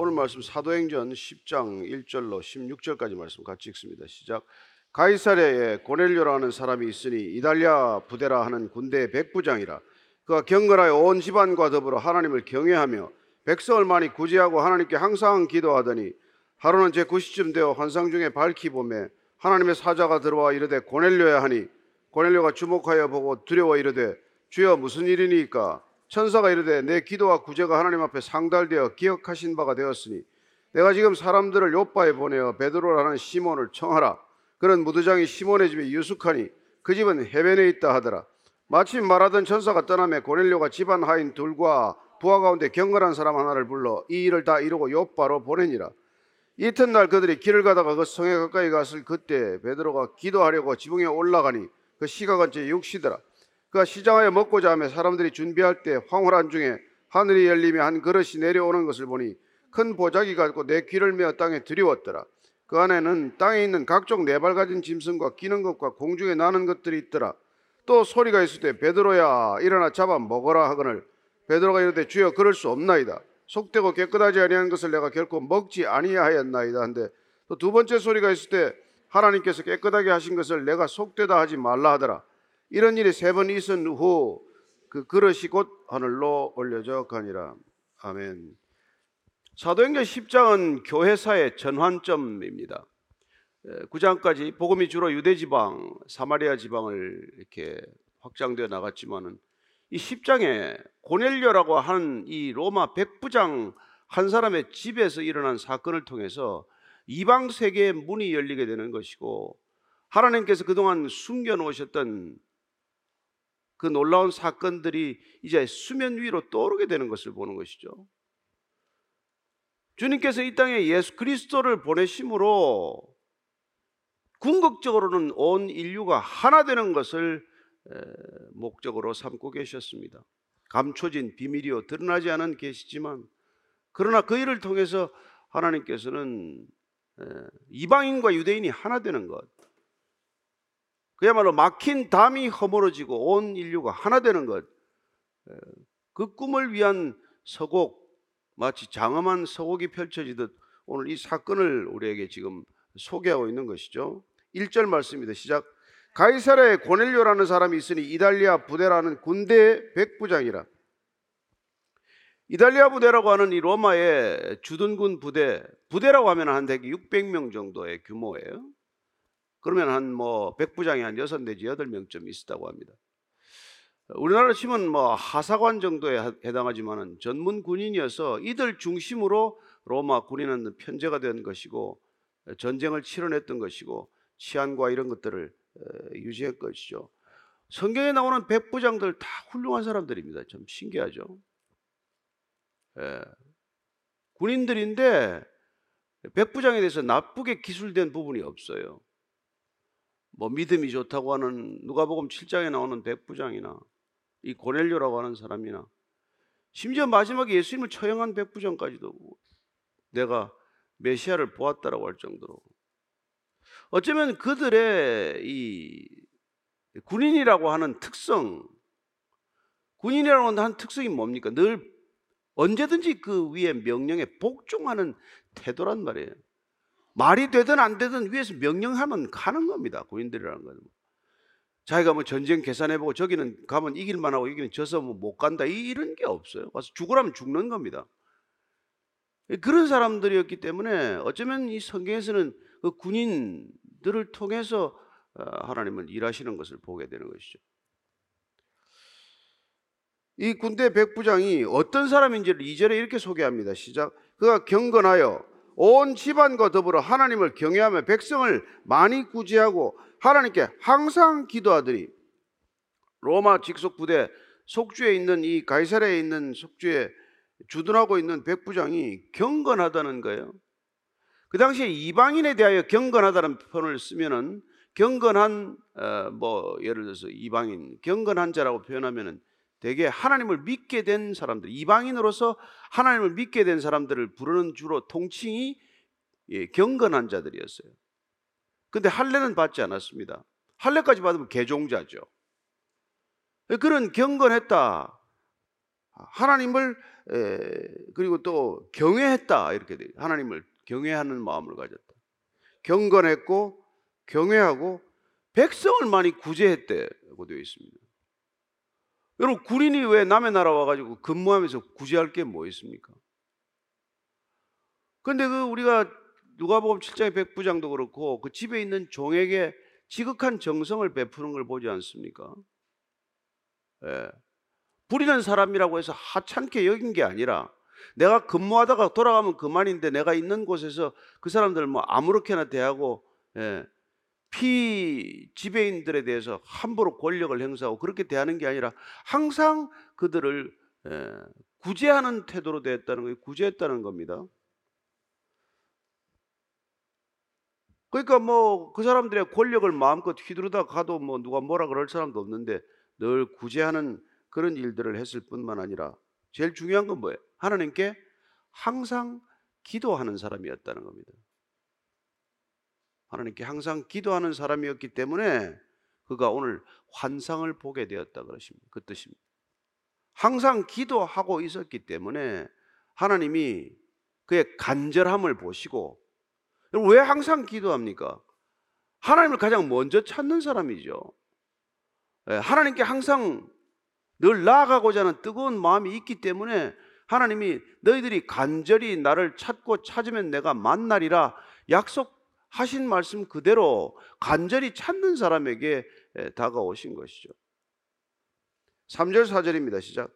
오늘 말씀 사도행전 10장 1절로 16절까지 말씀 같이 읽습니다. 시작. 가이사랴에 고넬료라는 사람이 있으니 이달리아 부대라 하는 군대의 백부장이라 그가 경건하여 온 집안과 더불어 하나님을 경외하며 백성을 많이 구제하고 하나님께 항상 기도하더니 하루는 제 9시쯤 되어 환상 중에 밝히 보매 하나님의 사자가 들어와 이르되 고넬료야 하니 고넬료가 주목하여 보고 두려워 이르되 주여 무슨 일이니까 천사가 이르되 내 기도와 구제가 하나님 앞에 상달되어 기억하신 바가 되었으니 내가 지금 사람들을 요바에 보내어 베드로라는 시몬을 청하라. 그런 무두장이 시몬의 집에 유숙하니 그 집은 해변에 있다 하더라. 마침 말하던 천사가 떠나매 고넬료가 집안 하인 둘과 부하 가운데 경건한 사람 하나를 불러 이 일을 다 이루고 요바로 보내니라. 이튿날 그들이 길을 가다가 그 성에 가까이 갔을 그때 베드로가 기도하려고 지붕에 올라가니 그 시각은 제 6시더라 그가 시장하여 먹고자 하며 사람들이 준비할 때 황홀한 중에 하늘이 열리며 한 그릇이 내려오는 것을 보니 큰 보자기가 있고 내 귀를 메어 땅에 들이웠더라. 그 안에는 땅에 있는 각종 네 발 가진 짐승과 기는 것과 공중에 나는 것들이 있더라. 또 소리가 있을 때 베드로야 일어나 잡아 먹어라 하거늘 베드로가 이르되 주여 그럴 수 없나이다. 속되고 깨끗하지 아니한 것을 내가 결코 먹지 아니하였나이다 한데 또 두 번째 소리가 있을 때 하나님께서 깨끗하게 하신 것을 내가 속되다 하지 말라 하더라. 이런 일이 세 번 있은 후 그 그릇이 곧 하늘로 올려져 가니라. 아멘. 사도행전 10장은 교회사의 전환점입니다. 9장까지 복음이 주로 유대 지방, 사마리아 지방을 이렇게 확장되어 나갔지만은 이 10장에 고넬료라고 하는 이 로마 백부장 한 사람의 집에서 일어난 사건을 통해서 이방 세계의 문이 열리게 되는 것이고 하나님께서 그동안 숨겨 놓으셨던 그 놀라운 사건들이 이제 수면 위로 떠오르게 되는 것을 보는 것이죠. 주님께서 이 땅에 예수 그리스도를 보내심으로 궁극적으로는 온 인류가 하나 되는 것을 목적으로 삼고 계셨습니다. 감춰진 비밀이요 드러나지 않은 계시지만 그러나 그 일을 통해서 하나님께서는 이방인과 유대인이 하나 되는 것 그야말로 막힌 담이 허물어지고 온 인류가 하나 되는 것. 그 꿈을 위한 서곡, 마치 장엄한 서곡이 펼쳐지듯 오늘 이 사건을 우리에게 지금 소개하고 있는 것이죠. 1절 말씀입니다. 시작. 가이사라에 고넬료라는 사람이 있으니 이달리아 부대라는 군대 백부장이라. 이달리아 부대라고 하는 이 로마의 주둔군 부대, 부대라고 하면 한 대개 600명 정도의 규모예요. 그러면 한 뭐 백부장이 한 여섯 내지 여덟 명쯤 있었다고 합니다. 우리나라 치면 뭐 하사관 정도에 해당하지만은 전문 군인이어서 이들 중심으로 로마 군인은 편제가 된 것이고 전쟁을 치러냈던 것이고 치안과 이런 것들을 유지할 것이죠. 성경에 나오는 백부장들 다 훌륭한 사람들입니다. 좀 신기하죠. 예. 군인들인데 백부장에 대해서 나쁘게 기술된 부분이 없어요. 뭐 믿음이 좋다고 하는 누가복음 7장에 나오는 백부장이나 이 고넬료라고 하는 사람이나 심지어 마지막에 예수님을 처형한 백부장까지도 내가 메시아를 보았다라고 할 정도로 어쩌면 그들의 이 군인이라고 하는 특성 군인이라고 하는 특성이 뭡니까? 늘 언제든지 그 위에 명령에 복종하는 태도란 말이에요. 말이 되든 안 되든 위에서 명령하면 가는 겁니다. 군인들이라는 건. 자기가 뭐 전쟁 계산해보고 저기는 가면 이길만 하고 여기는 져서 뭐 못 간다 이런 게 없어요. 가서 죽으라면 죽는 겁니다. 그런 사람들이었기 때문에 어쩌면 이 성경에서는 그 군인들을 통해서 어, 하나님은 일하시는 것을 보게 되는 것이죠. 이 군대 백부장이 어떤 사람인지를 2절에 이렇게 소개합니다. 시작. 그가 경건하여 온 집안과 더불어 하나님을 경외하며 백성을 많이 구제하고 하나님께 항상 기도하더니 로마 직속 부대 속주에 있는 이 가이사랴에 있는 속주에 주둔하고 있는 백부장이 경건하다는 거예요. 그 당시에 이방인에 대하여 경건하다는 표현을 쓰면은 경건한 어, 뭐 예를 들어서 이방인 경건한 자라고 표현하면은 대개 하나님을 믿게 된 사람들, 이방인으로서 하나님을 믿게 된 사람들을 부르는 주로 통칭이 예, 경건한 자들이었어요. 근데 할례는 받지 않았습니다. 할례까지 받으면 개종자죠. 그런 경건했다. 하나님을 에, 그리고 또 경외했다 이렇게 돼요. 하나님을 경외하는 마음을 가졌다. 경건했고 경외하고 백성을 많이 구제했대고 되어 있습니다. 여러분 군인이 왜 남의 나라 와가지고 근무하면서 구제할 게 뭐 있습니까? 근데 그 우리가 누가복음 7장의 백부장도 그렇고 그 집에 있는 종에게 지극한 정성을 베푸는 걸 보지 않습니까? 예. 부리는 사람이라고 해서 하찮게 여긴 게 아니라 내가 근무하다가 돌아가면 그만인데 내가 있는 곳에서 그 사람들 뭐 아무렇게나 대하고 예. 피 지배인들에 대해서 함부로 권력을 행사하고 그렇게 대하는 게 아니라 항상 그들을 예, 구제하는 태도로 대했다는 거예요. 구제했다는 겁니다. 그러니까 뭐 그 사람들의 권력을 마음껏 휘두르다 가도 뭐 누가 뭐라 그럴 사람도 없는데 늘 구제하는 그런 일들을 했을 뿐만 아니라 제일 중요한 건 뭐예요? 하나님께 항상 기도하는 사람이었다는 겁니다. 하나님께 항상 기도하는 사람이었기 때문에 그가 오늘 환상을 보게 되었다 그러십니다. 그 뜻입니다. 항상 기도하고 있었기 때문에 하나님이 그의 간절함을 보시고 왜 항상 기도합니까? 하나님을 가장 먼저 찾는 사람이죠. 예, 하나님께 항상 늘 나아가고자 하는 뜨거운 마음이 있기 때문에 하나님이 너희들이 간절히 나를 찾고 찾으면 내가 만나리라 약속 하신 말씀 그대로 간절히 찾는 사람에게 예, 다가오신 것이죠. 3절 4절입니다. 시작.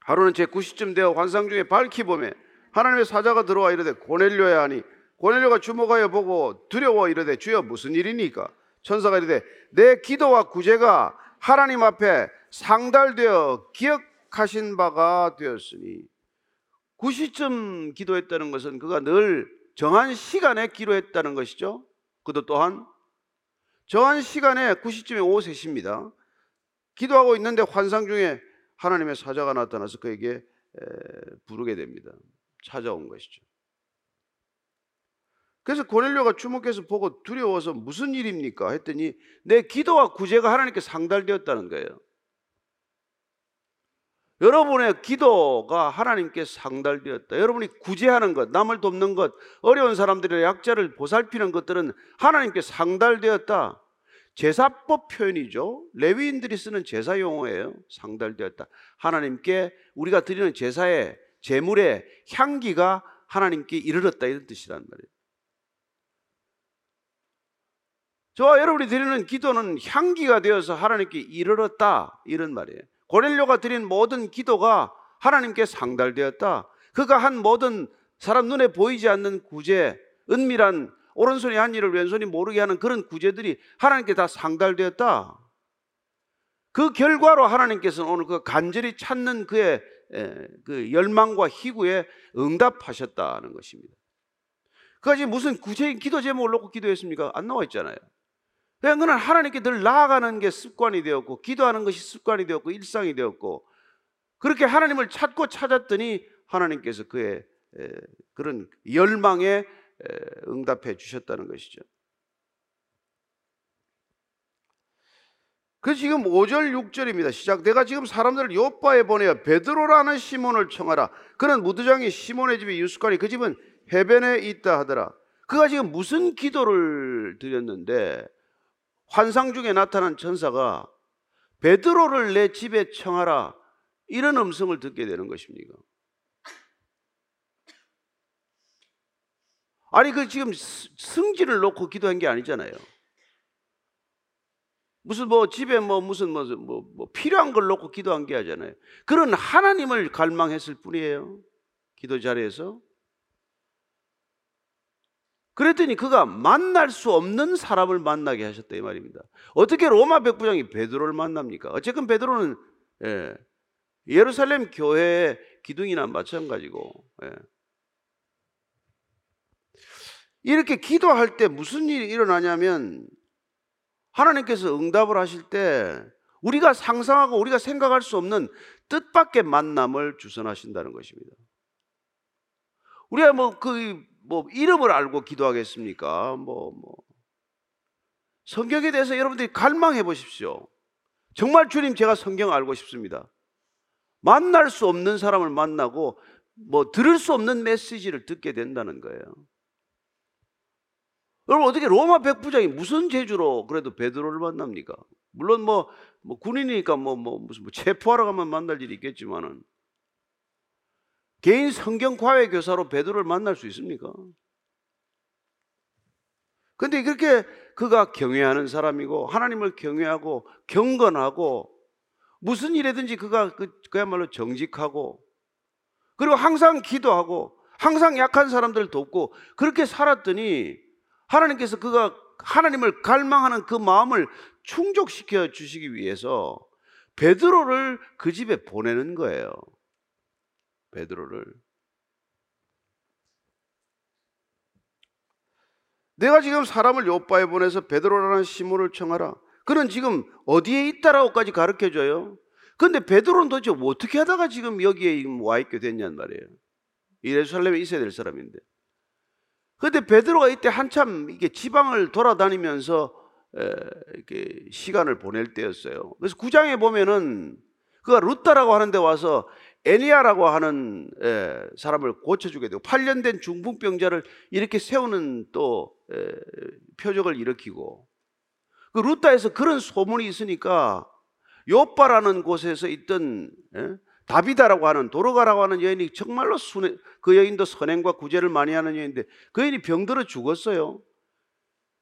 하루는 제 9시쯤 되어 환상 중에 밝히 보매 하나님의 사자가 들어와 이르되 고넬료야 하니 고넬료가 주목하여 보고 두려워 이르되 주여 무슨 일이니까 천사가 이르되 내 기도와 구제가 하나님 앞에 상달되어 기억하신 바가 되었으니 9시쯤 기도했다는 것은 그가 늘 정한 시간에 기도했다는 것이죠. 그도 또한 정한 시간에 9시쯤에 오후 3시입니다. 기도하고 있는데 환상 중에 하나님의 사자가 나타나서 그에게 부르게 됩니다. 찾아온 것이죠. 그래서 고넬료가 주목해서 보고 두려워서 무슨 일입니까? 했더니 내 기도와 구제가 하나님께 상달되었다는 거예요. 여러분의 기도가 하나님께 상달되었다. 여러분이 구제하는 것, 남을 돕는 것, 어려운 사람들의 약자를 보살피는 것들은 하나님께 상달되었다. 제사법 표현이죠. 레위인들이 쓰는 제사 용어예요. 상달되었다. 하나님께 우리가 드리는 제사의 제물의 향기가 하나님께 이르렀다 이런 뜻이란 말이에요. 저와 여러분이 드리는 기도는 향기가 되어서 하나님께 이르렀다 이런 말이에요. 고넬료가 드린 모든 기도가 하나님께 상달되었다. 그가 한 모든 사람 눈에 보이지 않는 구제, 은밀한 오른손이 한 일을 왼손이 모르게 하는 그런 구제들이 하나님께 다 상달되었다. 그 결과로 하나님께서는 오늘 그 간절히 찾는 그의 그 열망과 희구에 응답하셨다는 것입니다. 그가 지금 무슨 구체적인 기도 제목을 놓고 기도했습니까? 안 나와 있잖아요. 그냥 그는 하나님께 늘 나아가는 게 습관이 되었고 기도하는 것이 습관이 되었고 일상이 되었고 그렇게 하나님을 찾고 찾았더니 하나님께서 그의 그런 열망에 응답해 주셨다는 것이죠. 그 지금 5절 6절입니다. 시작. 내가 지금 사람들을 요바에 보내어 베드로라는 시몬을 청하라. 그는 무드장이 시몬의 집에 유숙하니 그 집은 해변에 있다 하더라. 그가 지금 무슨 기도를 드렸는데 환상 중에 나타난 천사가 베드로를 내 집에 청하라 이런 음성을 듣게 되는 것입니까? 아니 그 지금 승질을 놓고 기도한 게 아니잖아요. 무슨 뭐 집에 뭐 무슨 뭐, 뭐, 뭐 필요한 걸 놓고 기도한 게 아니잖아요. 그런 하나님을 갈망했을 뿐이에요. 기도 자리에서. 그랬더니 그가 만날 수 없는 사람을 만나게 하셨다 이 말입니다. 어떻게 로마 백부장이 베드로를 만납니까? 어쨌든 베드로는 예, 예루살렘 교회의 기둥이나 마찬가지고 예. 이렇게 기도할 때 무슨 일이 일어나냐면 하나님께서 응답을 하실 때 우리가 상상하고 우리가 생각할 수 없는 뜻밖의 만남을 주선하신다는 것입니다. 우리가 뭐 그 뭐 이름을 알고 기도하겠습니까? 뭐, 뭐. 성경에 대해서 여러분들이 갈망해 보십시오. 정말 주님 제가 성경 알고 싶습니다. 만날 수 없는 사람을 만나고 뭐 들을 수 없는 메시지를 듣게 된다는 거예요. 여러분 어떻게 로마 백부장이 무슨 재주로 그래도 베드로를 만납니까? 물론 뭐, 뭐 군인이니까 뭐, 뭐 무슨 뭐 체포하러 가면 만날 일이 있겠지만은 개인 성경 과외 교사로 베드로를 만날 수 있습니까? 근데 그렇게 그가 경외하는 사람이고 하나님을 경외하고 경건하고 무슨 일에든지 그가 그, 그야말로 정직하고 그리고 항상 기도하고 항상 약한 사람들을 돕고 그렇게 살았더니 하나님께서 그가 하나님을 갈망하는 그 마음을 충족시켜 주시기 위해서 베드로를 그 집에 보내는 거예요. 베드로를 내가 지금 사람을 요바에 보내서 베드로라는 시몬을 청하라. 그는 지금 어디에 있다라고까지 가르쳐 줘요. 근데 베드로는 도대체 어떻게 하다가 지금 여기에 와 있게 됐냔 말이에요. 예루살렘에 있어야 될 사람인데. 근데 베드로가 이때 한참 이게 지방을 돌아다니면서 이렇게 시간을 보낼 때였어요. 그래서 구장에 보면은 그가 루타라고 하는 데 와서 에니아라고 하는 사람을 고쳐주게 되고 8년 된 중풍병자를 이렇게 세우는 또 표적을 일으키고 그 루타에서 그런 소문이 있으니까 요빠라는 곳에서 있던 다비다라고 하는 도로가라고 하는 여인이 정말로 순해, 그 여인도 선행과 구제를 많이 하는 여인인데 그 여인이 병들어 죽었어요.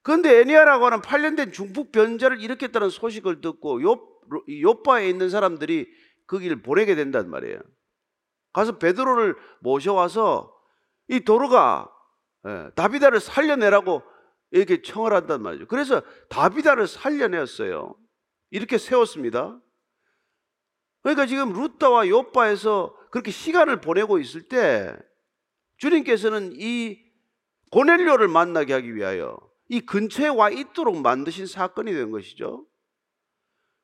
그런데 에니아라고 하는 8년 된 중풍 변자를 일으켰다는 소식을 듣고 요, 요빠에 있는 사람들이 거기를 보내게 된단 말이에요. 가서 베드로를 모셔와서 이 도로가 예, 다비다를 살려내라고 이렇게 청을 한단 말이죠. 그래서 다비다를 살려내었어요. 이렇게 세웠습니다. 그러니까 지금 루타와 요빠에서 그렇게 시간을 보내고 있을 때 주님께서는 이 고넬료를 만나게 하기 위하여 이 근처에 와 있도록 만드신 사건이 된 것이죠.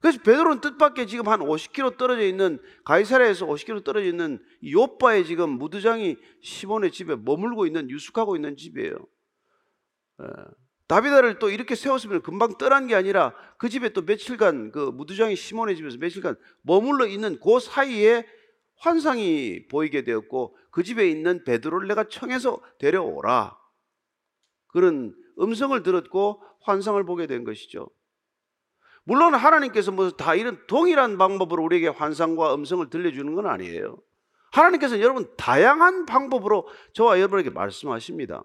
그래서 베드로는 뜻밖의 지금 한 50km 떨어져 있는 가이사라에서 50km 떨어져 있는 요빠에 지금 무드장이 시몬의 집에 머물고 있는 유숙하고 있는 집이에요. 예. 다비다를 또 이렇게 세웠으면 금방 떠난 게 아니라 그 집에 또 며칠간 그 무드장이 시몬의 집에서 며칠간 머물러 있는 그 사이에 환상이 보이게 되었고 그 집에 있는 베드로를 내가 청해서 데려오라. 그런 음성을 들었고 환상을 보게 된 것이죠. 물론 하나님께서 뭐 다 이런 동일한 방법으로 우리에게 환상과 음성을 들려주는 건 아니에요. 하나님께서 여러분 다양한 방법으로 저와 여러분에게 말씀하십니다.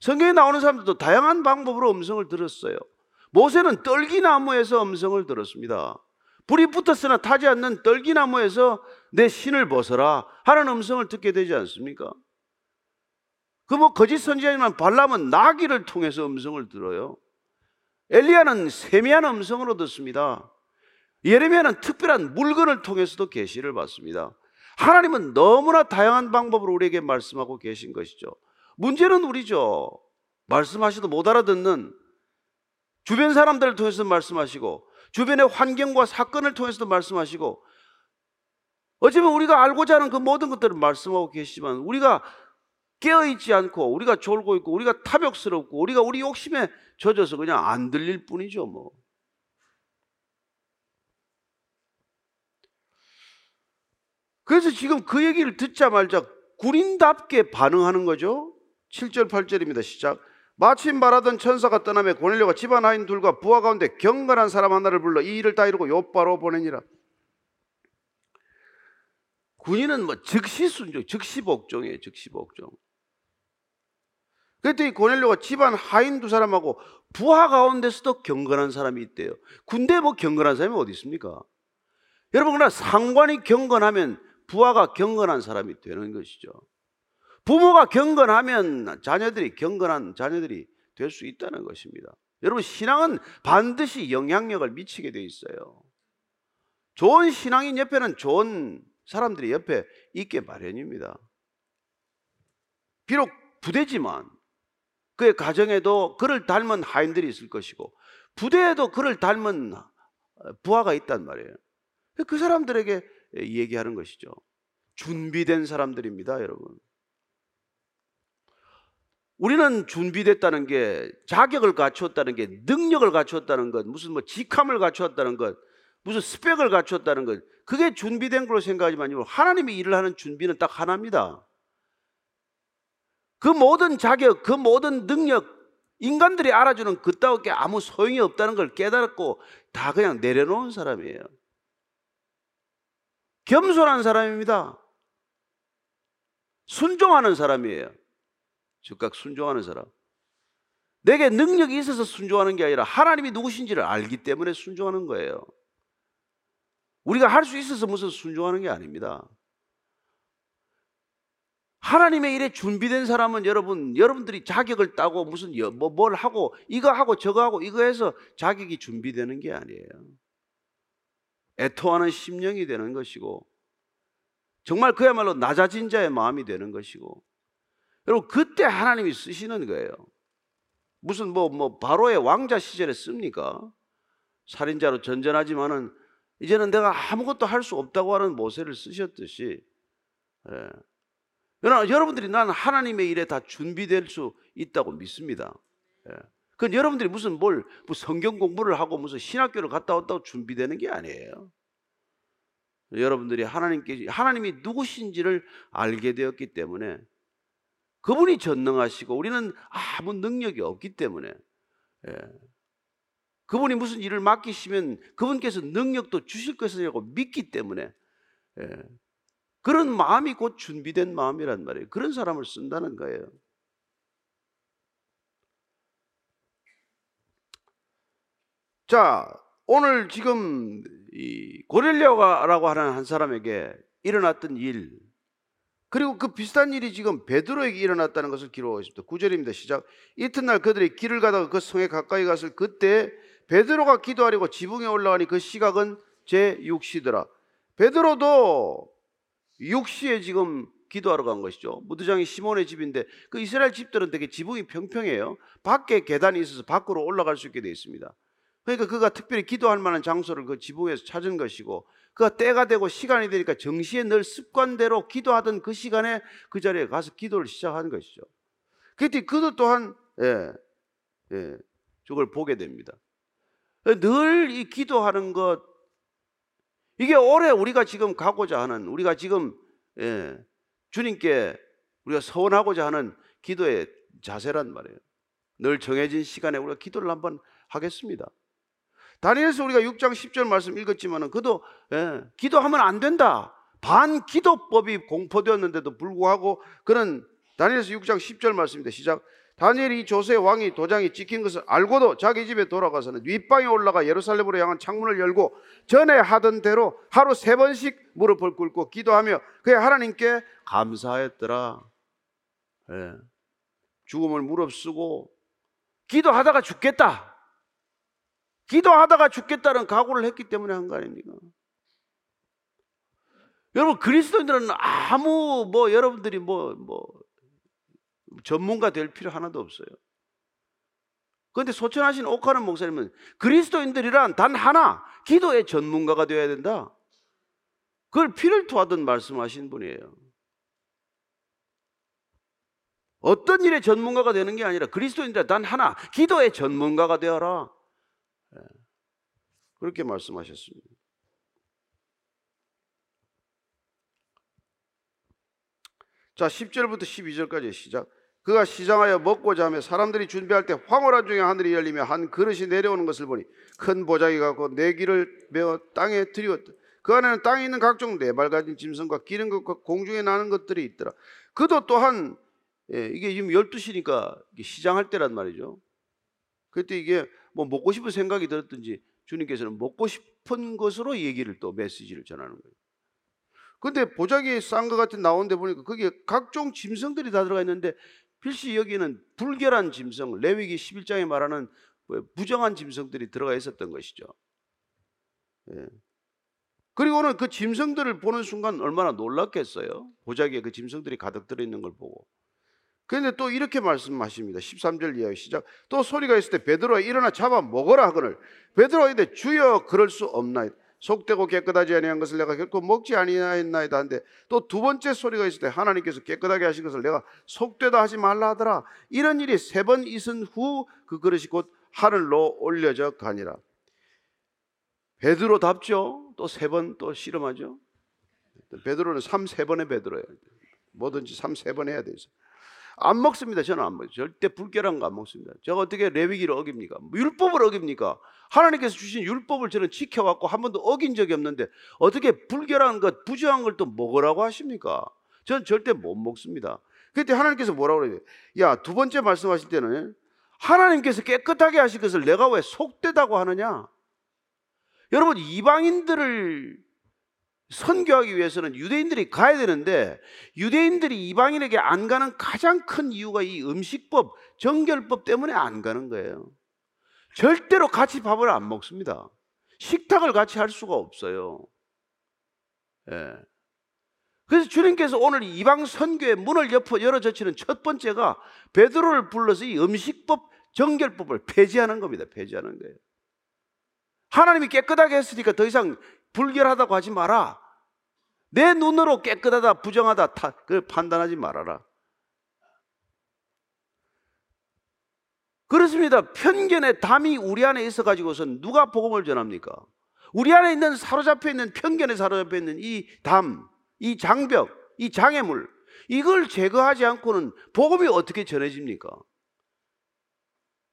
성경에 나오는 사람들도 다양한 방법으로 음성을 들었어요. 모세는 떨기나무에서 음성을 들었습니다. 불이 붙었으나 타지 않는 떨기나무에서 내 신을 벗어라 하는 음성을 듣게 되지 않습니까? 그 뭐 거짓 선지자인 발람은 나귀를 통해서 음성을 들어요. 엘리야는 세미한 음성으로 듣습니다. 예레미야는 특별한 물건을 통해서도 계시를 받습니다. 하나님은 너무나 다양한 방법으로 우리에게 말씀하고 계신 것이죠. 문제는 우리죠. 말씀하시도 못 알아듣는 주변 사람들을 통해서 말씀하시고 주변의 환경과 사건을 통해서도 말씀하시고 어쩌면 우리가 알고자 하는 그 모든 것들을 말씀하고 계시지만 우리가 깨어있지 않고 우리가 졸고 있고 우리가 탐욕스럽고 우리가 우리 욕심에 젖어서 그냥 안 들릴 뿐이죠 뭐. 그래서 지금 그 얘기를 듣자마자 군인답게 반응하는 거죠. 7절 8절입니다. 시작. 마침 말하던 천사가 떠나며 고넬료가 집안 하인 둘과 부하 가운데 경건한 사람 하나를 불러 이 일을 다 이루고 요바로 보내니라. 군인은 뭐 즉시 순종, 즉시 복종이에요. 즉시 복종. 그랬더니 고넬료가 집안 하인 두 사람하고 부하 가운데서도 경건한 사람이 있대요. 군대 뭐 경건한 사람이 어디 있습니까? 여러분 그러나 상관이 경건하면 부하가 경건한 사람이 되는 것이죠. 부모가 경건하면 자녀들이 경건한 자녀들이 될 수 있다는 것입니다. 여러분 신앙은 반드시 영향력을 미치게 돼 있어요. 좋은 신앙인 옆에는 좋은 사람들이 옆에 있게 마련입니다. 비록 부대지만 그의 가정에도 그를 닮은 하인들이 있을 것이고 부대에도 그를 닮은 부하가 있단 말이에요. 그 사람들에게 얘기하는 것이죠. 준비된 사람들입니다, 여러분. 우리는 준비됐다는 게 자격을 갖추었다는 게 능력을 갖추었다는 것, 무슨 뭐 직함을 갖추었다는 것, 무슨 스펙을 갖추었다는 것, 그게 준비된 걸로 생각하지만요. 하나님이 일을 하는 준비는 딱 하나입니다. 그 모든 자격, 그 모든 능력, 인간들이 알아주는 그따위 게 아무 소용이 없다는 걸 깨달았고 다 그냥 내려놓은 사람이에요. 겸손한 사람입니다. 순종하는 사람이에요. 즉각 순종하는 사람. 내게 능력이 있어서 순종하는 게 아니라 하나님이 누구신지를 알기 때문에 순종하는 거예요. 우리가 할 수 있어서 무슨 순종하는 게 아닙니다. 하나님의 일에 준비된 사람은 여러분, 여러분들이 자격을 따고 무슨 뭐 뭘 하고 이거 하고 저거 하고 이거 해서 자격이 준비되는 게 아니에요. 애토하는 심령이 되는 것이고 정말 그야말로 낮아진 자의 마음이 되는 것이고 여러분 그때 하나님이 쓰시는 거예요. 무슨 뭐뭐 바로의 왕자 시절에 씁니까? 살인자로 전전하지만은 이제는 내가 아무것도 할 수 없다고 하는 모세를 쓰셨듯이 예. 그러나 여러분들이 나는 하나님의 일에 다 준비될 수 있다고 믿습니다. 예. 그건 여러분들이 무슨 뭘 뭐 성경 공부를 하고 무슨 신학교를 갔다 왔다고 준비되는 게 아니에요. 여러분들이 하나님께 하나님이 누구신지를 알게 되었기 때문에 그분이 전능하시고 우리는 아무 능력이 없기 때문에 예. 그분이 무슨 일을 맡기시면 그분께서 능력도 주실 것이라고 믿기 때문에 예. 그런 마음이 곧 준비된 마음이란 말이에요. 그런 사람을 쓴다는 거예요. 자, 오늘 지금 이 고렐리아라고 하는 한 사람에게 일어났던 일 그리고 그 비슷한 일이 지금 베드로에게 일어났다는 것을 기록하고 있습니다. 9절입니다. 시작. 이튿날 그들이 길을 가다가 그 성에 가까이 갔을 그때 베드로가 기도하려고 지붕에 올라가니 그 시각은 제 6시더라. 베드로도 6시에 지금 기도하러 간 것이죠. 무드장이 시몬의 집인데 그 이스라엘 집들은 되게 지붕이 평평해요. 밖에 계단이 있어서 밖으로 올라갈 수 있게 되어 있습니다. 그러니까 그가 특별히 기도할 만한 장소를 그 지붕에서 찾은 것이고 그가 때가 되고 시간이 되니까 정시에 늘 습관대로 기도하던 그 시간에 그 자리에 가서 기도를 시작한 것이죠. 그때 그도 또한 예, 예, 저걸 보게 됩니다. 늘 이 기도하는 것 이게 올해 우리가 지금 가고자 하는 우리가 지금 예, 주님께 우리가 서원하고자 하는 기도의 자세란 말이에요. 늘 정해진 시간에 우리가 기도를 한번 하겠습니다. 다니엘서 우리가 6장 10절 말씀 읽었지만은 그도 예, 기도하면 안 된다. 반 기도법이 공포되었는데도 불구하고 그는 다니엘서 6장 10절 말씀입니다. 시작. 다니엘이 조세 왕이 도장이 찍힌 것을 알고도 자기 집에 돌아가서는 윗방에 올라가 예루살렘으로 향한 창문을 열고 전에 하던 대로 하루 세 번씩 무릎을 꿇고 기도하며 그의 하나님께 감사하였더라. 예. 죽음을 무릅쓰고 기도하다가 죽겠다. 기도하다가 죽겠다는 각오를 했기 때문에 한 거 아닙니까? 여러분 그리스도인들은 아무 뭐 여러분들이 뭐뭐 전문가 될 필요 하나도 없어요. 그런데 소천하신 옥하는 목사님은 그리스도인들이란 단 하나 기도의 전문가가 되어야 된다. 그걸 피를 토하듯 말씀하신 분이에요. 어떤 일의 전문가가 되는 게 아니라 그리스도인들 단 하나 기도의 전문가가 되어라. 예. 그렇게 말씀하셨습니다. 자, 10절부터 12절까지 시작. 그가 시장하여 먹고자 하며 사람들이 준비할 때 황홀한 중에 하늘이 열리며 한 그릇이 내려오는 것을 보니 큰 보자기 갖고 네 길을 메어 땅에 들이었다. 그 안에는 땅에 있는 각종 네발 가진 짐승과 기른 것과 공중에 나는 것들이 있더라. 그도 또한 예, 이게 지금 12시니까 시장할 때란 말이죠. 그때 이게 뭐 먹고 싶은 생각이 들었든지 주님께서는 먹고 싶은 것으로 얘기를 또 메시지를 전하는 거예요. 근데 보자기에 싼 것 같은 나오는데 보니까 거기에 각종 짐승들이 다 들어가 있는데 필시 여기는 불결한 짐승, 레위기 11장에 말하는 뭐 부정한 짐승들이 들어가 있었던 것이죠. 예. 그리고는 그 짐승들을 보는 순간 얼마나 놀랐겠어요. 보자기에 그 짐승들이 가득 들어 있는 걸 보고. 그런데 또 이렇게 말씀하십니다. 13절 이하의 시작. 또 소리가 있을 때 베드로가 일어나 잡아 먹어라 하거늘 베드로가 이르되 주여 그럴 수 없나이다. 속되고 깨끗하지 아니한 것을 내가 결코 먹지 아니하였나이다 한데 또 두 번째 소리가 있을 때 하나님께서 깨끗하게 하신 것을 내가 속되다 하지 말라 하더라. 이런 일이 세 번 있은 후 그 그릇이 곧 하늘로 올려져 가니라. 베드로 답죠. 또 세 번 또 실험하죠. 베드로는 3, 세 번의 베드로예요. 뭐든지 3, 세번 해야 돼서. 안 먹습니다. 저는 안 먹어요. 절대 불결한 거 안 먹습니다. 제가 어떻게 레위기를 어깁니까? 율법을 어깁니까? 하나님께서 주신 율법을 저는 지켜왔고 한 번도 어긴 적이 없는데 어떻게 불결한 것, 부정한 걸 또 먹으라고 하십니까? 저는 절대 못 먹습니다. 그때 하나님께서 뭐라고 그래요? 야, 두 번째 말씀하실 때는 하나님께서 깨끗하게 하실 것을 내가 왜 속되다고 하느냐? 여러분, 이방인들을 선교하기 위해서는 유대인들이 가야 되는데 유대인들이 이방인에게 안 가는 가장 큰 이유가 이 음식법, 정결법 때문에 안 가는 거예요. 절대로 같이 밥을 안 먹습니다. 식탁을 같이 할 수가 없어요. 예. 그래서 주님께서 오늘 이방 선교의 문을 열어 젖히는 첫 번째가 베드로를 불러서 이 음식법, 정결법을 폐지하는 겁니다. 폐지하는 거예요. 하나님이 깨끗하게 했으니까 더 이상 불결하다고 하지 마라. 내 눈으로 깨끗하다, 부정하다 다, 그 판단하지 말아라. 그렇습니다. 편견의 담이 우리 안에 있어 가지고선 누가 복음을 전합니까? 우리 안에 있는 사로잡혀 있는 편견에 사로잡혀 있는 이 담, 이 장벽, 이 장애물 이걸 제거하지 않고는 복음이 어떻게 전해집니까?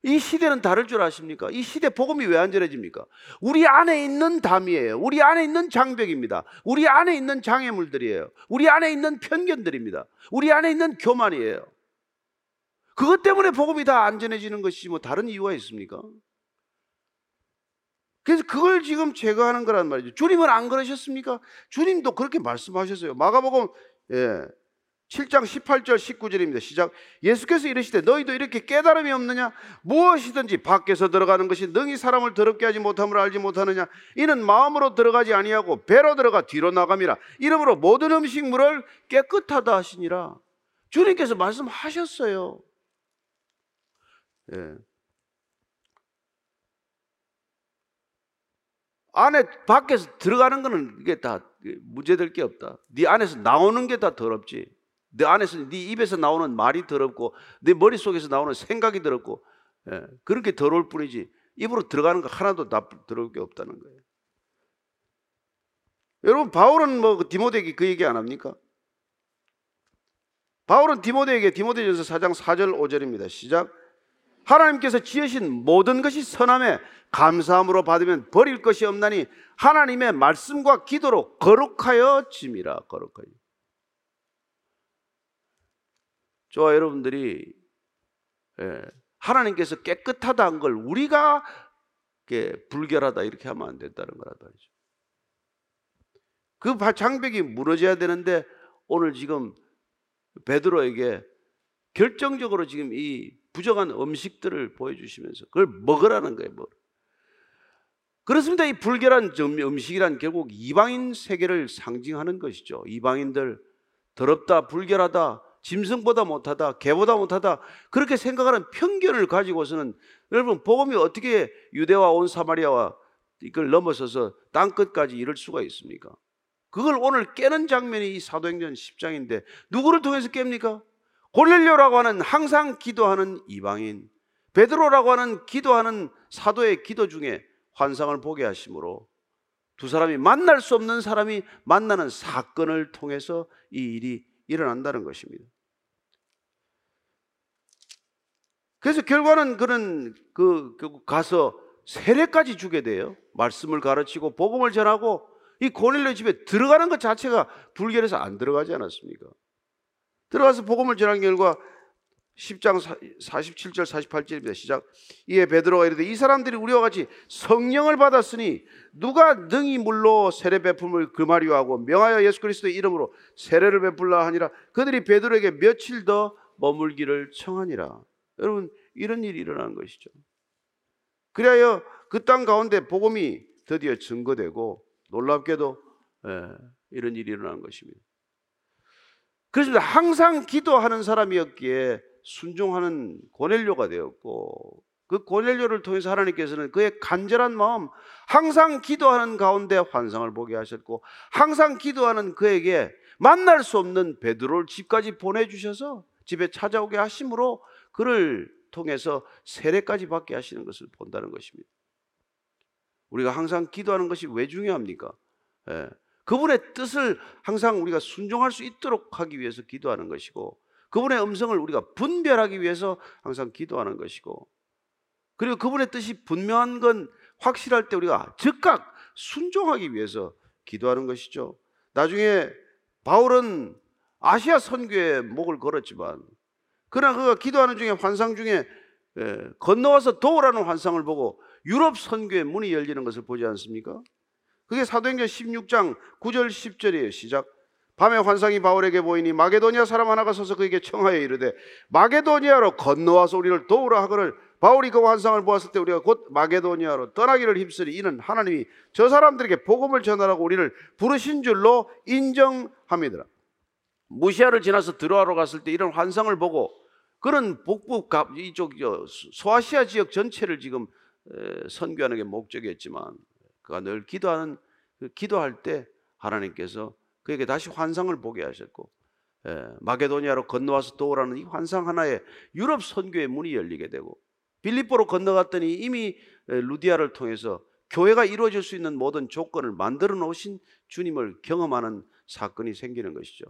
이 시대는 다를 줄 아십니까? 이 시대 복음이 왜 안 전해집니까? 우리 안에 있는 담이에요. 우리 안에 있는 장벽입니다. 우리 안에 있는 장애물들이에요. 우리 안에 있는 편견들입니다. 우리 안에 있는 교만이에요. 그것 때문에 복음이 다 안 전해지는 것이지 뭐 다른 이유가 있습니까? 그래서 그걸 지금 제거하는 거란 말이죠. 주님은 안 그러셨습니까? 주님도 그렇게 말씀하셨어요. 마가복음 예. 7장 18절 19절입니다. 시작. 예수께서 이르시되 너희도 이렇게 깨달음이 없느냐? 무엇이든지 밖에서 들어가는 것이 능히 사람을 더럽게 하지 못함을 알지 못하느냐? 이는 마음으로 들어가지 아니하고 배로 들어가 뒤로 나감이라. 이러므로 모든 음식물을 깨끗하다 하시니라. 주님께서 말씀하셨어요. 예. 안에 밖에서 들어가는 거는 이게 다 문제될 게 없다. 네 안에서 나오는 게 다 더럽지. 네 안에서 네 입에서 나오는 말이 더럽고 네 머릿속에서 나오는 생각이 더럽고 예, 그런 게 더러울 뿐이지 입으로 들어가는 거 하나도 나 더러울 게 없다는 거예요. 여러분 바울은 뭐 디모데에게 그 얘기 안 합니까? 바울은 디모데에게 디모데전서 4장 4절 5절입니다. 시작. 하나님께서 지으신 모든 것이 선함에 감사함으로 받으면 버릴 것이 없나니 하나님의 말씀과 기도로 거룩하여 짐이라 거룩하여. 저와 여러분들이 예, 하나님께서 깨끗하다 한걸 우리가 불결하다 이렇게 하면 안 된다는 거란 말이죠. 그 장벽이 무너져야 되는데 오늘 지금 베드로에게 결정적으로 지금 이 부정한 음식들을 보여주시면서 그걸 먹으라는 거예요. 뭐. 그렇습니다. 이 불결한 음식이란 결국 이방인 세계를 상징하는 것이죠. 이방인들 더럽다, 불결하다, 짐승보다 못하다, 개보다 못하다 그렇게 생각하는 편견을 가지고서는 여러분 복음이 어떻게 유대와 온 사마리아와 이걸 넘어서서 땅 끝까지 이룰 수가 있습니까? 그걸 오늘 깨는 장면이 이 사도행전 10장인데 누구를 통해서 깹니까? 골렐료라고 하는 항상 기도하는 이방인, 베드로라고 하는 기도하는 사도의 기도 중에 환상을 보게 하심으로 두 사람이 만날 수 없는 사람이 만나는 사건을 통해서 이 일이 일어난다는 것입니다. 그래서 결과는 그런 그 가서 세례까지 주게 돼요. 말씀을 가르치고 복음을 전하고 이 고넬료 집에 들어가는 것 자체가 불결해서 안 들어가지 않았습니까? 들어가서 복음을 전한 결과 10장 47절 48절입니다. 시작. 이에 베드로가 이르되 이 사람들이 우리와 같이 성령을 받았으니 누가 능히 물로 세례 베품을 금하리하고 명하여 예수 그리스도의 이름으로 세례를 베풀라 하니라 그들이 베드로에게 며칠 더 머물기를 청하니라. 여러분 이런 일이 일어나는 것이죠. 그리하여 그땅 가운데 복음이 드디어 증거되고 놀랍게도 예, 이런 일이 일어난 것입니다. 그래서 항상 기도하는 사람이었기에 순종하는 고넬료가 되었고 그 고넬료를 통해서 하나님께서는 그의 간절한 마음 항상 기도하는 가운데 환상을 보게 하셨고 항상 기도하는 그에게 만날 수 없는 베드로를 집까지 보내주셔서 집에 찾아오게 하심으로 그를 통해서 세례까지 받게 하시는 것을 본다는 것입니다. 우리가 항상 기도하는 것이 왜 중요합니까? 예. 그분의 뜻을 항상 우리가 순종할 수 있도록 하기 위해서 기도하는 것이고 그분의 음성을 우리가 분별하기 위해서 항상 기도하는 것이고 그리고 그분의 뜻이 분명한 건 확실할 때 우리가 즉각 순종하기 위해서 기도하는 것이죠. 나중에 바울은 아시아 선교에 목을 걸었지만 그러나 그가 기도하는 중에 환상 중에 예, 건너와서 도우라는 환상을 보고 유럽 선교의 문이 열리는 것을 보지 않습니까? 그게 사도행전 16장 9절 10절이에요. 시작. 밤에 환상이 바울에게 보이니 마게도니아 사람 하나가 서서 그에게 청하여 이르되 마게도니아로 건너와서 우리를 도우라 하거늘 바울이 그 환상을 보았을 때 우리가 곧 마게도니아로 떠나기를 힘쓰리 이는 하나님이 저 사람들에게 복음을 전하라고 우리를 부르신 줄로 인정합니다. 무시아를 지나서 드로아로 갔을 때 이런 환상을 보고 그런 북부 이쪽 소아시아 지역 전체를 지금 선교하는 게 목적이었지만 그가 늘 기도하는 그 기도할 때 하나님께서 그에게 다시 환상을 보게 하셨고 마게도니아로 건너와서 도우라는 이 환상 하나에 유럽 선교의 문이 열리게 되고 빌립보로 건너갔더니 이미 루디아를 통해서 교회가 이루어질 수 있는 모든 조건을 만들어 놓으신 주님을 경험하는 사건이 생기는 것이죠.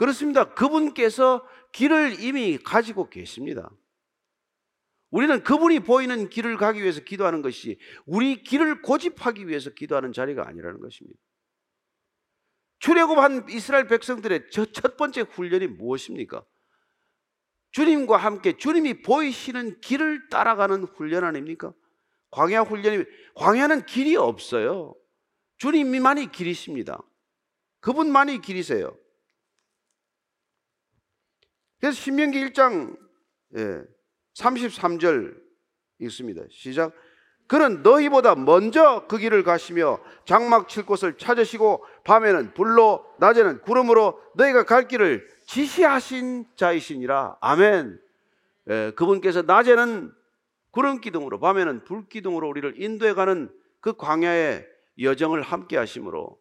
예. 그렇습니다. 그분께서 길을 이미 가지고 계십니다. 우리는 그분이 보이는 길을 가기 위해서 기도하는 것이 우리 길을 고집하기 위해서 기도하는 자리가 아니라는 것입니다. 출애굽한 이스라엘 백성들의 첫 번째 훈련이 무엇입니까? 주님과 함께 주님이 보이시는 길을 따라가는 훈련 아닙니까? 광야 훈련이 광야는 길이 없어요. 주님이만이 길이십니다. 그분만이 길이세요. 그래서 신명기 1장 예, 33절 있습니다. 시작. 그는 너희보다 먼저 그 길을 가시며 장막 칠 곳을 찾으시고 밤에는 불로 낮에는 구름으로 너희가 갈 길을 지시하신 자이시니라. 아멘. 예, 그분께서 낮에는 구름 기둥으로 밤에는 불 기둥으로 우리를 인도해 가는 그 광야의 여정을 함께 하심으로 예,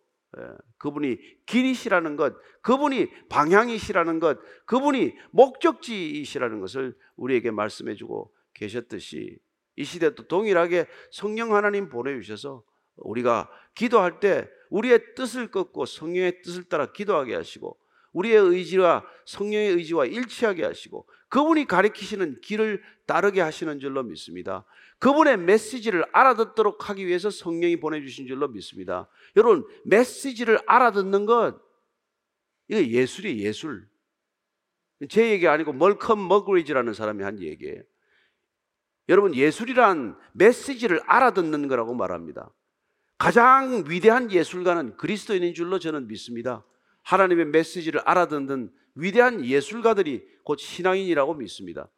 그분이 길이시라는 것, 그분이 방향이시라는 것, 그분이 목적지이시라는 것을 우리에게 말씀해 주고 계셨듯이 이 시대도 동일하게 성령 하나님 보내주셔서 우리가 기도할 때 우리의 뜻을 꺾고 성령의 뜻을 따라 기도하게 하시고 우리의 의지와 성령의 의지와 일치하게 하시고 그분이 가리키시는 길을 따르게 하시는 줄로 믿습니다. 그분의 메시지를 알아듣도록 하기 위해서 성령이 보내주신 줄로 믿습니다. 여러분, 메시지를 알아듣는 것, 이거 예술이 예술. 제 얘기 아니고 멀컴 머그리지라는 사람이 한 얘기예요. 여러분, 예술이란 메시지를 알아듣는 거라고 말합니다. 가장 위대한 예술가는 그리스도인인 줄로 저는 믿습니다. 하나님의 메시지를 알아듣는 위대한 예술가들이 곧 신앙인이라고 믿습니다.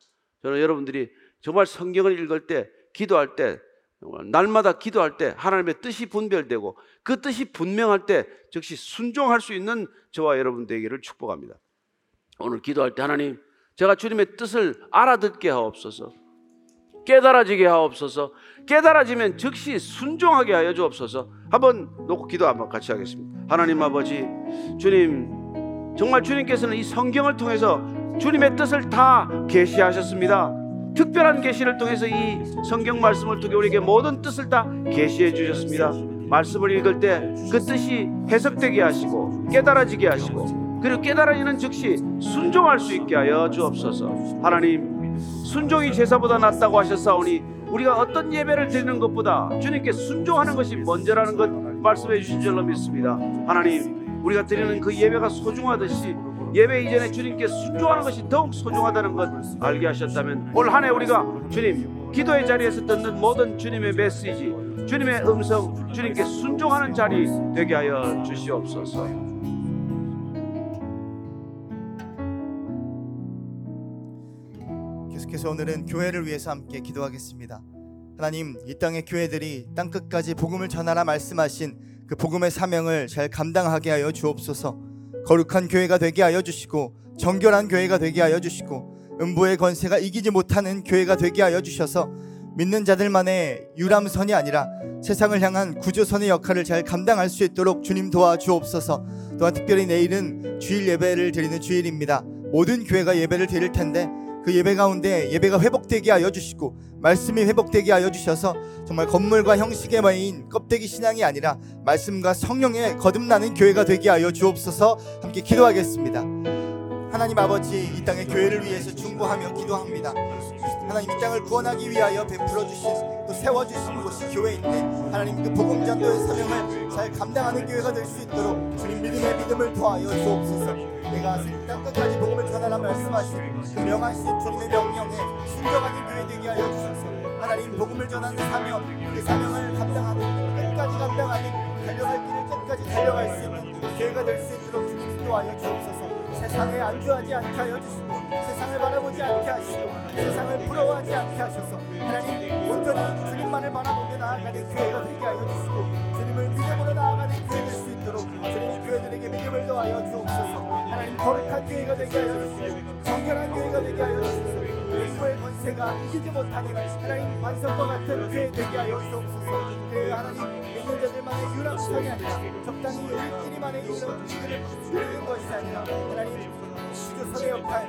저는 여러분들이 정말 성경을 읽을 때, 기도할 때, 날마다 기도할 때 하나님의 뜻이 분별되고 그 뜻이 분명할 때 즉시 순종할 수 있는 저와 여러분 되기를 축복합니다. 오늘 기도할 때 하나님, 제가 주님의 뜻을 알아듣게 하옵소서. 깨달아지게 하옵소서. 깨달아지면 즉시 순종하게 하여 주옵소서. 한번 놓고 기도 한번 같이 하겠습니다. 하나님 아버지, 주님 정말 주님께서는 이 성경을 통해서 주님의 뜻을 다 계시하셨습니다. 특별한 계시를 통해서 이 성경 말씀을 통해 우리에게 모든 뜻을 다 계시해 주셨습니다. 말씀을 읽을 때 그 뜻이 해석되게 하시고 깨달아지게 하시고 그리고 깨달아지는 즉시 순종할 수 있게 하여 주옵소서. 하나님 순종이 제사보다 낫다고 하셨사오니 우리가 어떤 예배를 드리는 것보다 주님께 순종하는 것이 먼저라는 것 말씀해 주신 줄로 믿습니다. 하나님 우리가 드리는 그 예배가 소중하듯이 예배 이전에 주님께 순종하는 것이 더욱 소중하다는 것 알게 하셨다면 올 한 해 우리가 주님 기도의 자리에서 듣는 모든 주님의 메시지 주님의 음성 주님께 순종하는 자리 되게 하여 주시옵소서. 계속해서 오늘은 교회를 위해서 함께 기도하겠습니다. 하나님, 이 땅의 교회들이 땅 끝까지 복음을 전하라 말씀하신 그 복음의 사명을 잘 감당하게 하여 주옵소서. 거룩한 교회가 되게 하여 주시고 정결한 교회가 되게 하여 주시고 음부의 권세가 이기지 못하는 교회가 되게 하여 주셔서 믿는 자들만의 유람선이 아니라 세상을 향한 구조선의 역할을 잘 감당할 수 있도록 주님 도와주옵소서. 또한 특별히 내일은 주일 예배를 드리는 주일입니다. 모든 교회가 예배를 드릴 텐데 그 예배 가운데 예배가 회복되게 하여 주시고 말씀이 회복되게 하여 주셔서 정말 건물과 형식에 매인 껍데기 신앙이 아니라 말씀과 성령에 거듭나는 교회가 되게 하여 주옵소서 함께 기도하겠습니다. 하나님 아버지 이 땅의 교회를 위해서 중보하며 기도합니다. 하나님 이 땅을 구원하기 위하여 베풀어 주신 또 세워 주신 곳이 교회인데 하나님 그 복음 전도의 사명을 잘 감당하는 교회가 될 수 있도록 주님 믿음의 믿음을 더하여 주옵소서. 내가 땅 끝까지 복음을 전하라 말씀하신 그 명하신 주님의 명령에 순종하는 교회 되게 하여 주셔서 하나님 복음을 전하는 사명 그 사명을 감당하는 끝까지 감당하는 달려갈 길을 끝까지 달려갈 수 있는 교회가 될 수 있도록 주님 기도하여 주옵소서. 세상에 안주하지 않게 하여 주시고 세상을 바라보지 않게 하시고 세상을 부러워하지 않게 하셔서. 하나님 온전히 주님만을 바라보며 나아가는 교회가 되게 하여 주시고 주님을 믿음으로 나아가는 교회 될 수 있도록 주님 교회들에게 믿음을 더하여 주옵소서. 하나님 거룩한 교회가 되게 하여 주시고 정결한 교회가 되게 하여 주시 고 예수의 권세가 이기지 못하는 하나님 반석과 같은 교회 되게 하여 주옵소서. 그 하나님 믿는 자들만의 유랑상이 아니라 적당히 우리끼리만의 유랑 누리는 것이 아니라 하나님 주선의 역할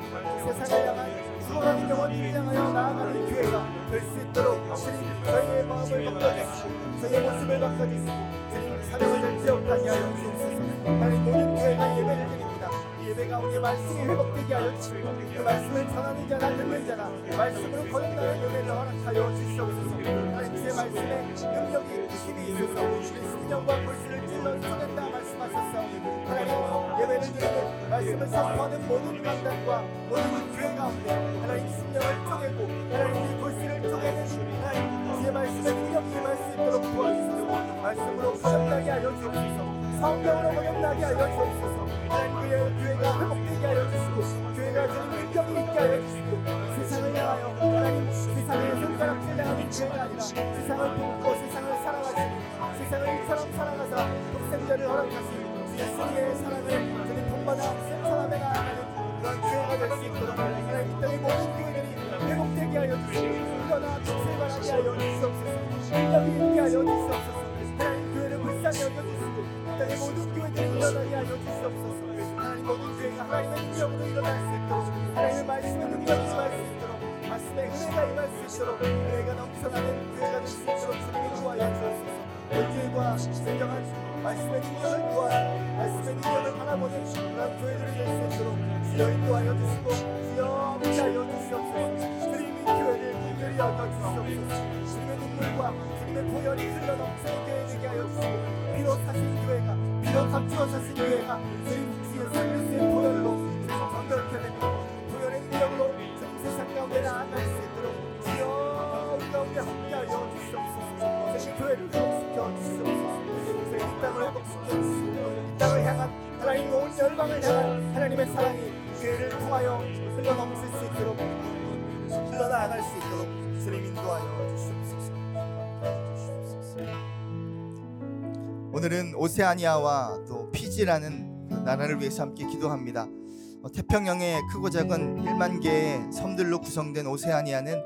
세상을 향한 죽어가는 영혼을 향하여 나아가는 교회가 될 수 있도록 주님 저희의 마음을 바꿔주시고 저희의 모습을 바꿔주시고 주님 사랑을 될지 못하게 하여 주옵소서. 하나님 모든 교회가 예배를 이 예배 가운데 말씀이 회복되게 하여 주시고 그 말씀을 전하는 자나 듣는 자나 말씀으로 거듭나는 은혜를 허락하여 주시옵소서. 하나님 주의 말씀에 능력이 힘이 있어서 우리 심령과 불신을 찔러 쏘낸다 말씀하셨사오니 하나님 예배를 드리는 말씀을 선포하는 모든 강단과 모든 교회 가운데 하나님 심령을 쪼개고 하나님 우리 불신을 쪼개는 하나님 주의 말씀에 능력이 임할 수 있도록 도와주시고 말씀으로 거듭나게 하여 주옵소서. 성경으로 거듭나게 하여 주옵소서 하나님 그의 교회가 회복되게 하여 주시고 교회가 주님 능력이 있게 하여 주시고 세상을 향하여 하나님 세상의 손가락질 당하는 교회가 아니라 세상을 품고 세상을 사랑하시고 세상을 이처럼 사랑하사 독생자를 허락하시고 예수님의 사랑을 주님 본받아 실천하며 나아가는 그런 교회가 될 수 있도록 하나님 이 땅의 모든 교회들이 회복되게 하여 주시고 일어나 빛을 발하게 하여 주시옵소서. 능력이 있게 하여 주시옵소서. 하나님 교회를 불쌍히 하여 주시옵소서 하나님 모든 교회가 하나님의 능력으로 일어날 수 있도록 하나님의 말씀의 능력이 임할 수 있도록 말씀의 은혜가 임할 수 있도록 은혜가 넘쳐나는 교회가 될수 있도록 주님이 도와여 주옵소서 본질과 진정한 말씀의 능력을 구하여 말씀의 능력을 바라보는 그런 교회들이 될 사신 교회가 주님 주의 보혈의 능력으로 세상 가운데 나아갈 저희 교회를 회복시켜 하나님의 사랑이 오세아니아와 또 피지라는 그 나라를 위해서 함께 기도합니다. 어, 태평양의 크고 작은 1만 개의 섬들로 구성된 오세아니아는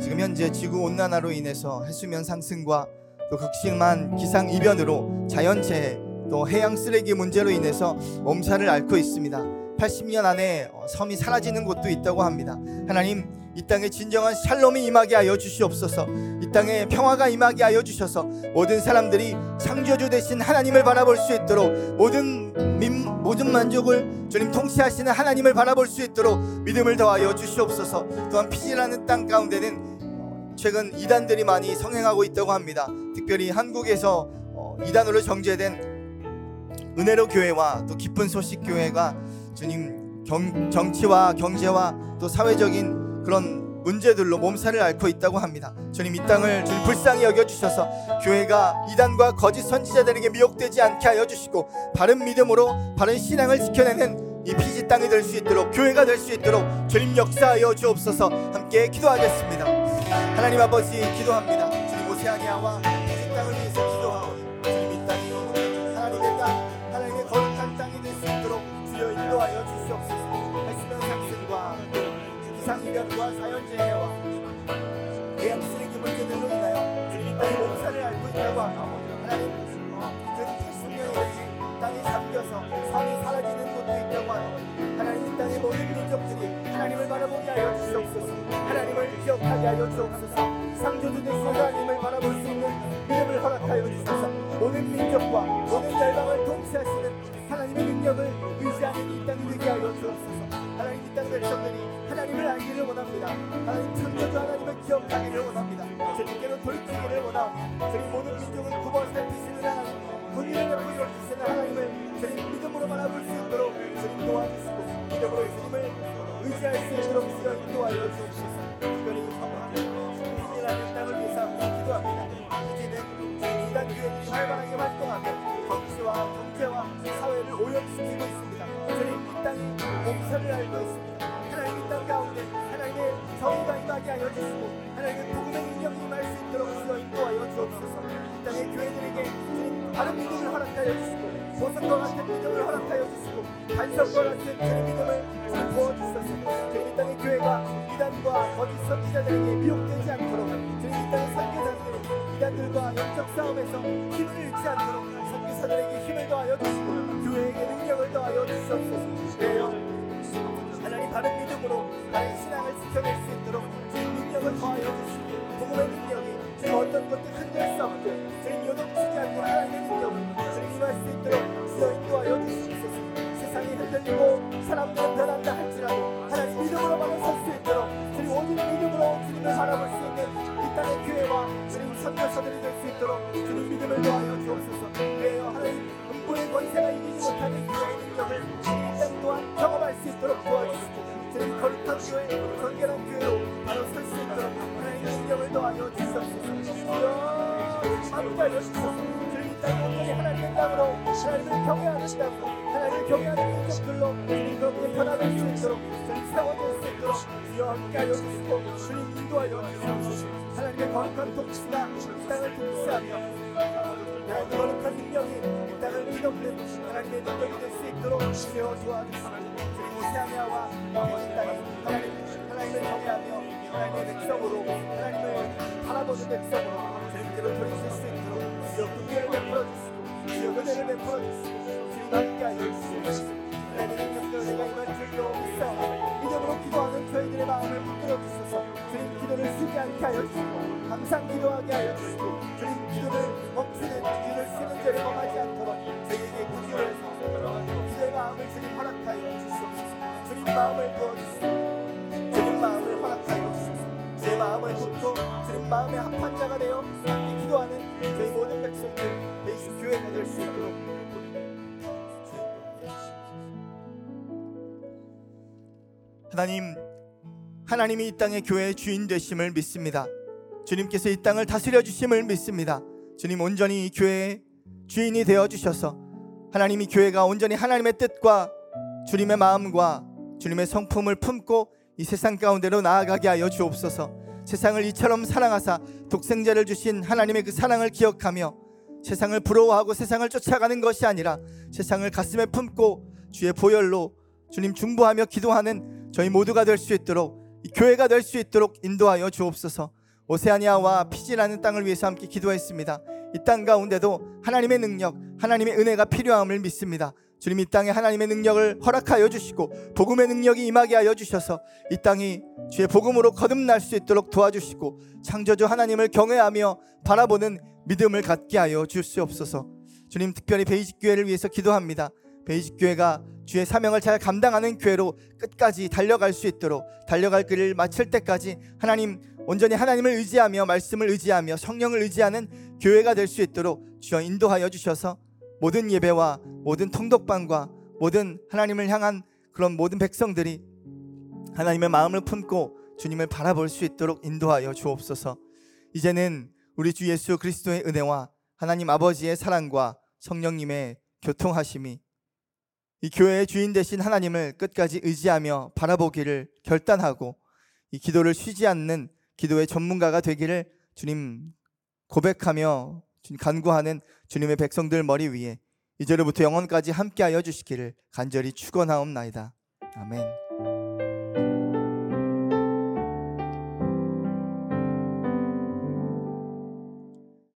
지금 현재 지구 온난화로 인해서 해수면 상승과 또 극심한 기상 이변으로 자연재해 또 해양 쓰레기 문제로 인해서 몸살을 앓고 있습니다. 80년 안에 어, 섬이 사라지는 곳도 있다고 합니다. 하나님 이 땅에 진정한 샬롬이 임하게 하여 주시옵소서. 이 땅에 평화가 임하게 하여 주셔서 모든 사람들이 창조주 되신 하나님을 바라볼 수 있도록 모든 민, 모든 만족을 주님 통치하시는 하나님을 바라볼 수 있도록 믿음을 더하여 주시옵소서. 또한 피지라는 땅 가운데는 최근 이단들이 많이 성행하고 있다고 합니다. 특별히 한국에서 어, 이단으로 정죄된 은혜로 교회와 또 기쁜 소식 교회가 주님 경, 정치와 경제와 또 사회적인 그런 문제들로 몸살을 앓고 있다고 합니다. 주님 이 땅을 주님 불쌍히 여겨 주셔서 교회가 이단과 거짓 선지자들에게 미혹되지 않게 하여 주시고 바른 믿음으로 바른 신앙을 지켜내는 이 피지 땅이 될 수 있도록 교회가 될 수 있도록 주님 역사하여 주옵소서 함께 기도하겠습니다. 하나님 아버지 기도합니다. 주님 오세아니아와 피지 땅을 위해서 기억하게 하 주시고 반석과 같은 주님 믿음을 주님 부어주소서 주님 이 땅의 교회가 이단과 거짓 선지자들에게 미혹되지 않도록 주님 이 땅의 선교사들이 이단들과 영적 싸움에서 힘을 잃지 않도록 선교사들에게 힘을 더하여 주시고 교회에게 능력을 더하여 주시옵소서. 하나님 바른 믿음으로 나의 신앙을 지켜낼 수 있도록 주님 능력을 더하여 주시고 복음의 능력이 주님 어떤 것도 흔들 수 없게 주님 요동치지 않고 하나님의 능력을 주님 임할 수 있도록 주여 인도하여 세상이 흔들리고 사람들은 변한다 할지라도 하나님 믿음으로 바로 설수 있도록 주님 오직 믿음으로 주님을 바라볼 수 있는 이 땅의 교회와 주님 선교사들이 될 수 있도록 주님 믿음을 더하여 주옵소서 그래요 하나님 음부의 권세가 이기지 못하는 교회의 능력을 주님 또한 경험할 수 있도록 도와주시고 주님 거룩한 교회 건결한 교회로 바로 설 수 있도록 하나님 능력을 더하여 주시옵소서 주여 주님 이 땅이 온전히 하나님의 땅으로 하나님을 경외하는 땅으로 하나님을 경외하는 민족들로 주님 그렇게 변화될 수 있도록 세워질 수 있도록 주여 함께 하여 주시고 주님 인도하여 주시옵소서. 하나님의 거룩한 통치가 이 땅을 통치하며 하나님의 거룩한 능력이 이 땅을 뒤덮는 하나님의 능력이 될 수 있도록 주여 도와주시고 주님 오세아미아와 이 땅에 하나님, 하나님을 경외하며 하나님의 백성으로 하나님을 바라보는 백성으로 주님께로 돌이킬 수 있도록 주여 군대를 베풀어 주시고 주여 은혜를 베풀어 주시고 주님 함께하여 주시옵소서 하나님의 능력으로 내가 임할 줄로 믿사오니 믿음으로 기도하는 저희들의 마음을 붙들어 주셔서 주님 기도를 쉬지 않게 하여 주시고 항상 기도하게 하여 주시고 주님 기도를 멈추는 기도를 쉬는 죄를 범하지 않도록 저희에게 구주를 기도의 마음을 주님 허락하여 주시옵소서 주님 마음을 부어주시고 주님 마음을 허락하여 주시옵소서 제 마음을 굽고 주님 마음에 합한 자가 되어 하나님 하나님이 이 땅의 교회의 주인 되심을 믿습니다. 주님께서 이 땅을 다스려 주심을 믿습니다. 주님 온전히 이 교회의 주인이 되어 주셔서 하나님이 교회가 온전히 하나님의 뜻과 주님의 마음과 주님의 성품을 품고 이 세상 가운데로 나아가게 하여 주옵소서. 세상을 이처럼 사랑하사 독생자를 주신 하나님의 그 사랑을 기억하며 세상을 부러워하고 세상을 쫓아가는 것이 아니라 세상을 가슴에 품고 주의 보혈로 주님 중보하며 기도하는 저희 모두가 될 수 있도록 이 교회가 될 수 있도록 인도하여 주옵소서. 오세아니아와 피지라는 땅을 위해서 함께 기도했습니다. 이 땅 가운데도 하나님의 능력, 하나님의 은혜가 필요함을 믿습니다. 주님 이 땅에 하나님의 능력을 허락하여 주시고 복음의 능력이 임하게 하여 주셔서 이 땅이 주의 복음으로 거듭날 수 있도록 도와주시고 창조주 하나님을 경외하며 바라보는 믿음을 갖게 하여 주시옵소서. 주님 특별히 베이직 교회를 위해서 기도합니다. 베이직 교회가 주의 사명을 잘 감당하는 교회로 끝까지 달려갈 수 있도록 달려갈 길을 마칠 때까지 하나님 온전히 하나님을 의지하며 말씀을 의지하며 성령을 의지하는 교회가 될 수 있도록 주여 인도하여 주셔서 모든 예배와 모든 통독방과 모든 하나님을 향한 그런 모든 백성들이 하나님의 마음을 품고 주님을 바라볼 수 있도록 인도하여 주옵소서. 이제는 우리 주 예수 그리스도의 은혜와 하나님 아버지의 사랑과 성령님의 교통하심이 이 교회의 주인 되신 하나님을 끝까지 의지하며 바라보기를 결단하고 이 기도를 쉬지 않는 기도의 전문가가 되기를 주님 고백하며 간구하는 주님의 백성들 머리 위에 이제로부터 영원까지 함께하여 주시기를 간절히 축원하옵나이다. 아멘.